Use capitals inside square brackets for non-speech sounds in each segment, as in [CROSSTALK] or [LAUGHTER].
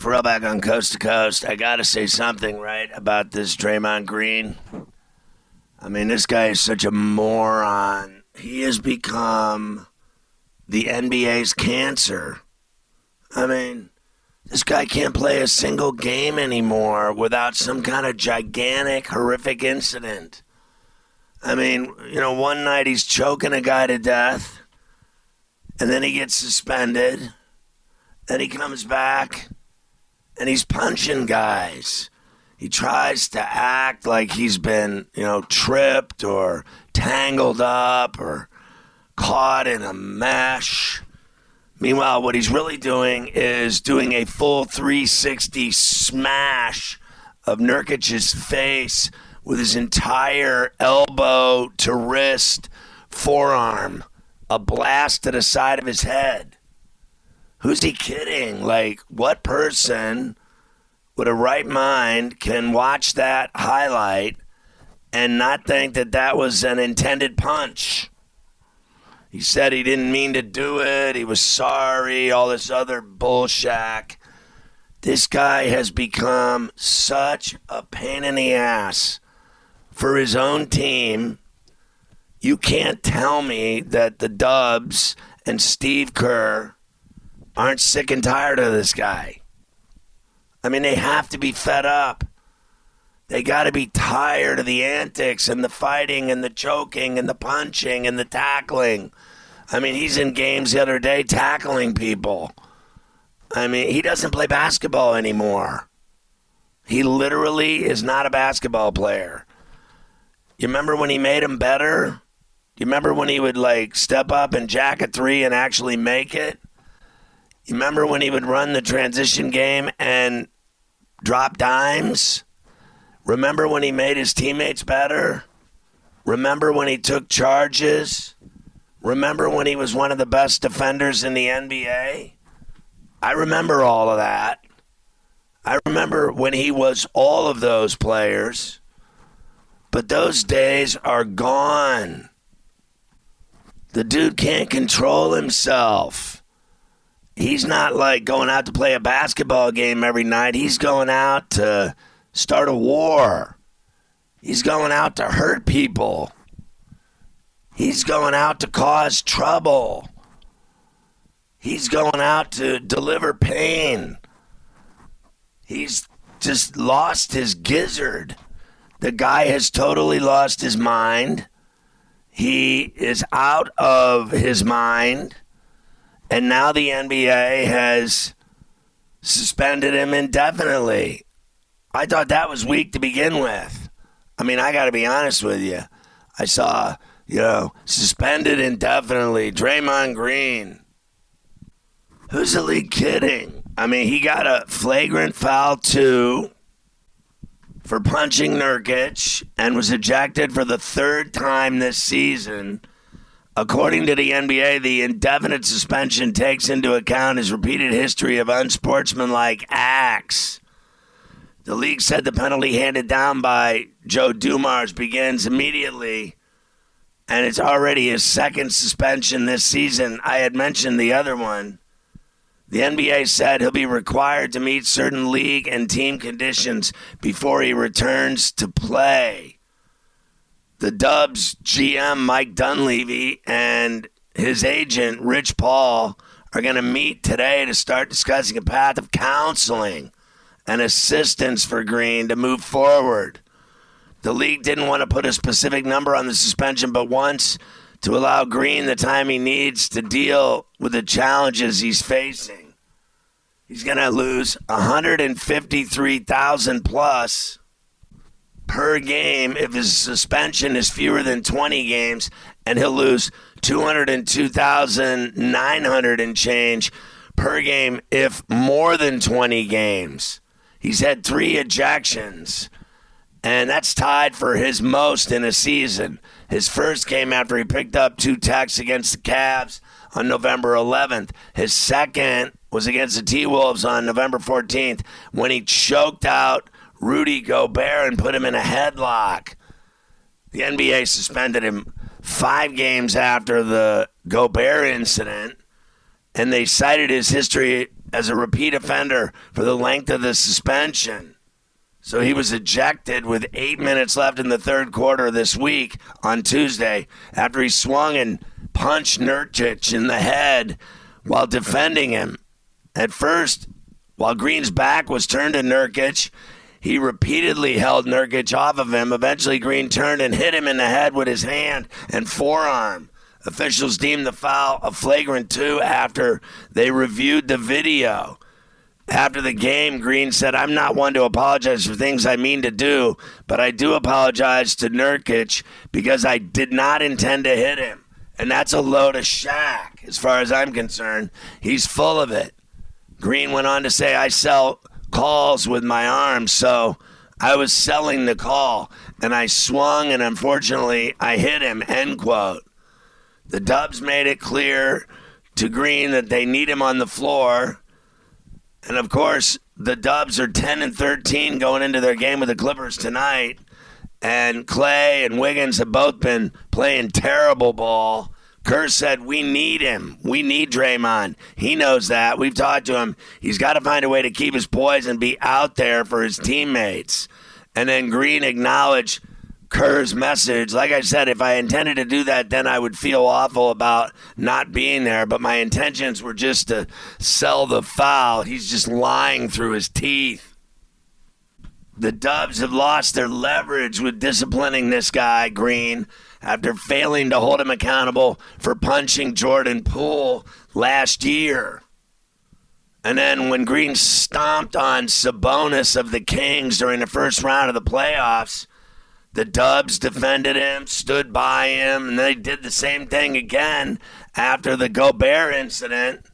Throwback on Coast to Coast. I got to say something, right, about this Draymond Green. I mean, this guy is such a moron. He has become the NBA's cancer. I mean, this guy can't play a single game anymore without some kind of gigantic, horrific incident. I mean, you know, one night he's choking a guy to death, and then he gets suspended. Then he comes back and he's punching guys. He tries to act like he's been, you know, tripped or tangled up or caught in a mesh. Meanwhile, what he's really doing is doing a full 360 smash of Nurkic's face with his entire elbow to wrist, forearm, a blast to the side of his head. Who's he kidding? Like, what person with a right mind can watch that highlight and not think that that was an intended punch? He said he didn't mean to do it. He was sorry, all this other bullshit. This guy has become such a pain in the ass for his own team. You can't tell me that the Dubs and Steve Kerr aren't sick and tired of this guy. I mean, they have to be fed up. They got to be tired of the antics and the fighting and the choking and the punching and the tackling. I mean, he's in games the other day tackling people. I mean, he doesn't play basketball anymore. He literally is not a basketball player. You remember when he made him better? You remember when he would like step up and jack a three and actually make it? Remember when he would run the transition game and drop dimes? Remember when he made his teammates better? Remember when he took charges? Remember when he was one of the best defenders in the NBA? I remember all of that. I remember when he was all of those players. But those days are gone. The dude can't control himself he's not like going out to play a basketball game every night. He's going out to start a war. He's going out to hurt people. He's going out to cause trouble. He's going out to deliver pain. He's just lost his gizzard. The guy has totally lost his mind. He is out of his mind and now the NBA has suspended him indefinitely. I thought that was weak to begin with. I mean, I got to be honest with you. I saw, you know, suspended indefinitely. Draymond Green. Who's the league kidding? I mean, he got a flagrant foul too for punching Nurkic and was ejected for the third time this season According to the NBA, the indefinite suspension takes into account his repeated history of unsportsmanlike acts. The league said the penalty handed down by Joe Dumars begins immediately, and it's already his second suspension this season. I had mentioned the other one. The NBA said he'll be required to meet certain league and team conditions before he returns to play the Dubs GM Mike Dunleavy and his agent Rich Paul are going to meet today to start discussing a path of counseling and assistance for Green to move forward. The league didn't want to put a specific number on the suspension, but wants to allow Green the time he needs to deal with the challenges he's facing. He's going to lose 153,000 plus per game if his suspension is fewer than 20 games, and he'll lose 202,900 and change per game if more than 20 games. He's had three ejections, and that's tied for his most in a season. His first came after he picked up two tacks against the Cavs on November 11th. His second was against the T Wolves on November 14th when he choked out Rudy Gobert and put him in a headlock. The NBA suspended him five games after the Gobert incident, and they cited his history as a repeat offender for the length of the suspension. So he was ejected with eight minutes left in the third quarter this week on Tuesday after he swung and punched Nurkic in the head while defending him. At first, while Green's back was turned to Nurkic, he repeatedly held Nurkic off of him. Eventually, Green turned and hit him in the head with his hand and forearm. Officials deemed the foul a flagrant two after they reviewed the video. After the game, Green said, I'm not one to apologize for things I mean to do, but I do apologize to Nurkic because I did not intend to hit him. And that's a load of shack, as far as I'm concerned. He's full of it. Green went on to say, I sell calls with my arm, so I was selling the call, and I swung, and unfortunately, I hit him, end quote. The Dubs made it clear to Green that they need him on the floor. And of course, the Dubs are 10 and 13 going into their game with the Clippers tonight. And Clay and Wiggins have both been playing terrible ball. Kerr said, We need him. We need Draymond. He knows that. We've talked to him. He's got to find a way to keep his poise and be out there for his teammates. And then Green acknowledged Kerr's message. Like I said, if I intended to do that, then I would feel awful about not being there. But my intentions were just to sell the foul. He's just lying through his teeth. The Dubs have lost their leverage with disciplining this guy, Green after failing to hold him accountable for punching Jordan Poole last year. And then when Green stomped on Sabonis of the Kings during the first round of the playoffs, the Dubs defended him, stood by him, and they did the same thing again after the Gobert incident.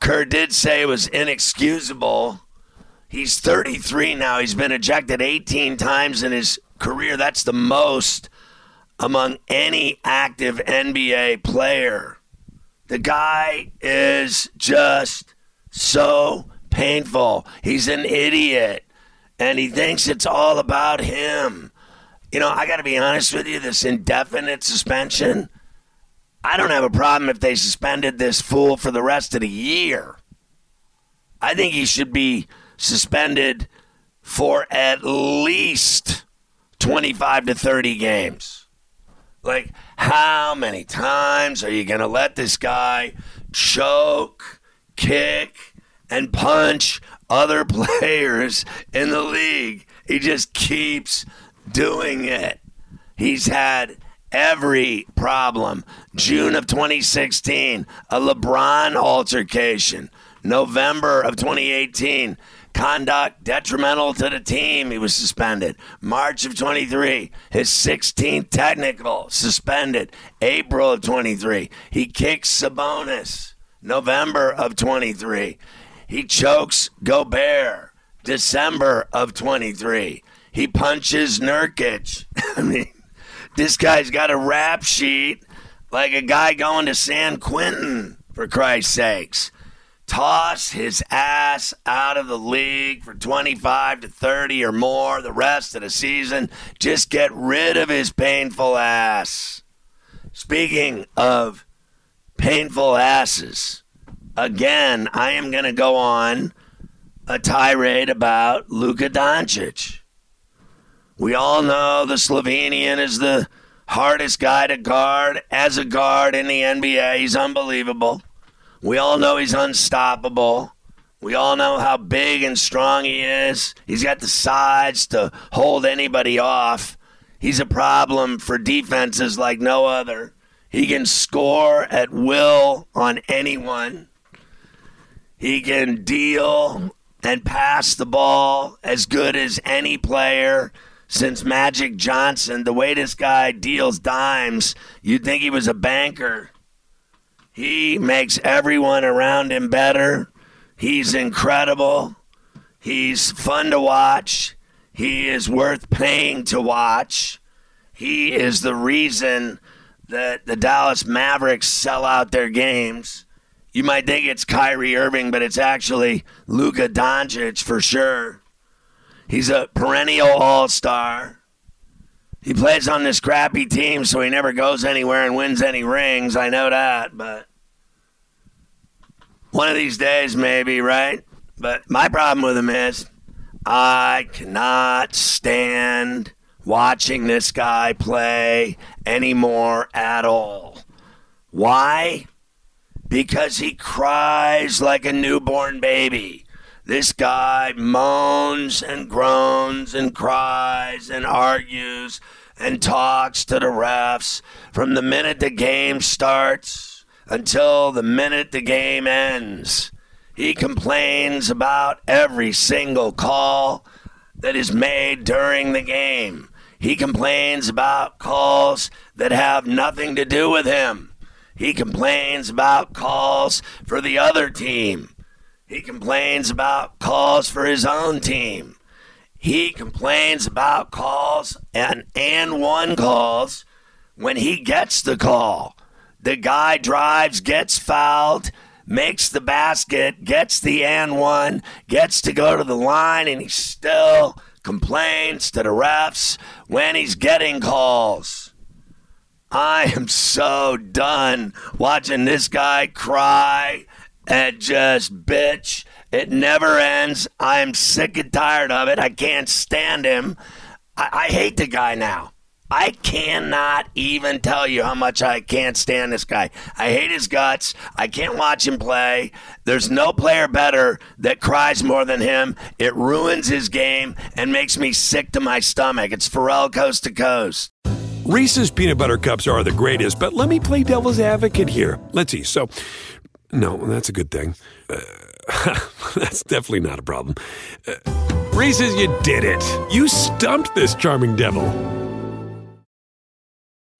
Kerr did say it was inexcusable. He's 33 now. He's been ejected 18 times in his career. That's the most among any active NBA player. The guy is just so painful. He's an idiot and he thinks it's all about him. You know, I got to be honest with you this indefinite suspension, I don't have a problem if they suspended this fool for the rest of the year. I think he should be suspended for at least 25 to 30 games. Like, how many times are you going to let this guy choke, kick, and punch other [LAUGHS] players in the league? He just keeps doing it. He's had every problem. June of 2016, a LeBron altercation. November of 2018, conduct detrimental to the team. He was suspended. March of 23, his 16th technical suspended. April of 23, he kicks Sabonis. November of 23, he chokes Gobert. December of 23, he punches Nurkic. [LAUGHS] I mean, this guy's got a rap sheet like a guy going to San Quentin, for Christ's sakes toss his ass out of the league for 25 to 30 or more the rest of the season. Just get rid of his painful ass. Speaking of painful asses, again, I am going to go on a tirade about Luka Doncic. We all know the Slovenian is the hardest guy to guard as a guard in the NBA. He's unbelievable. We all know he's unstoppable. We all know how big and strong he is. He's got the size to hold anybody off. He's a problem for defenses like no other. He can score at will on anyone. He can deal and pass the ball as good as any player since Magic Johnson. The way this guy deals dimes, you'd think he was a banker. He makes everyone around him better. He's incredible. He's fun to watch. He is worth paying to watch. He is the reason that the Dallas Mavericks sell out their games. You might think it's Kyrie Irving, but it's actually Luka Doncic for sure. He's a perennial all star. He plays on this crappy team, so he never goes anywhere and wins any rings. I know that, but one of these days, maybe, right? But my problem with him is I cannot stand watching this guy play anymore at all. Why? Because he cries like a newborn baby. This guy moans and groans and cries and argues and talks to the refs from the minute the game starts until the minute the game ends. He complains about every single call that is made during the game. He complains about calls that have nothing to do with him. He complains about calls for the other team. He complains about calls for his own team. He complains about calls and and one calls when he gets the call. The guy drives, gets fouled, makes the basket, gets the and one, gets to go to the line, and he still complains to the refs when he's getting calls. I am so done watching this guy cry and just bitch. It never ends. I'm sick and tired of it. I can't stand him. I, I hate the guy now. I cannot even tell you how much I can't stand this guy. I hate his guts. I can't watch him play. There's no player better that cries more than him. It ruins his game and makes me sick to my stomach. It's Ferrall coast to coast. Reese's peanut butter cups are the greatest, but let me play devil's advocate here. Let's see. So, no, that's a good thing. Uh, [LAUGHS] that's definitely not a problem. Uh, Reese's, you did it. You stumped this charming devil.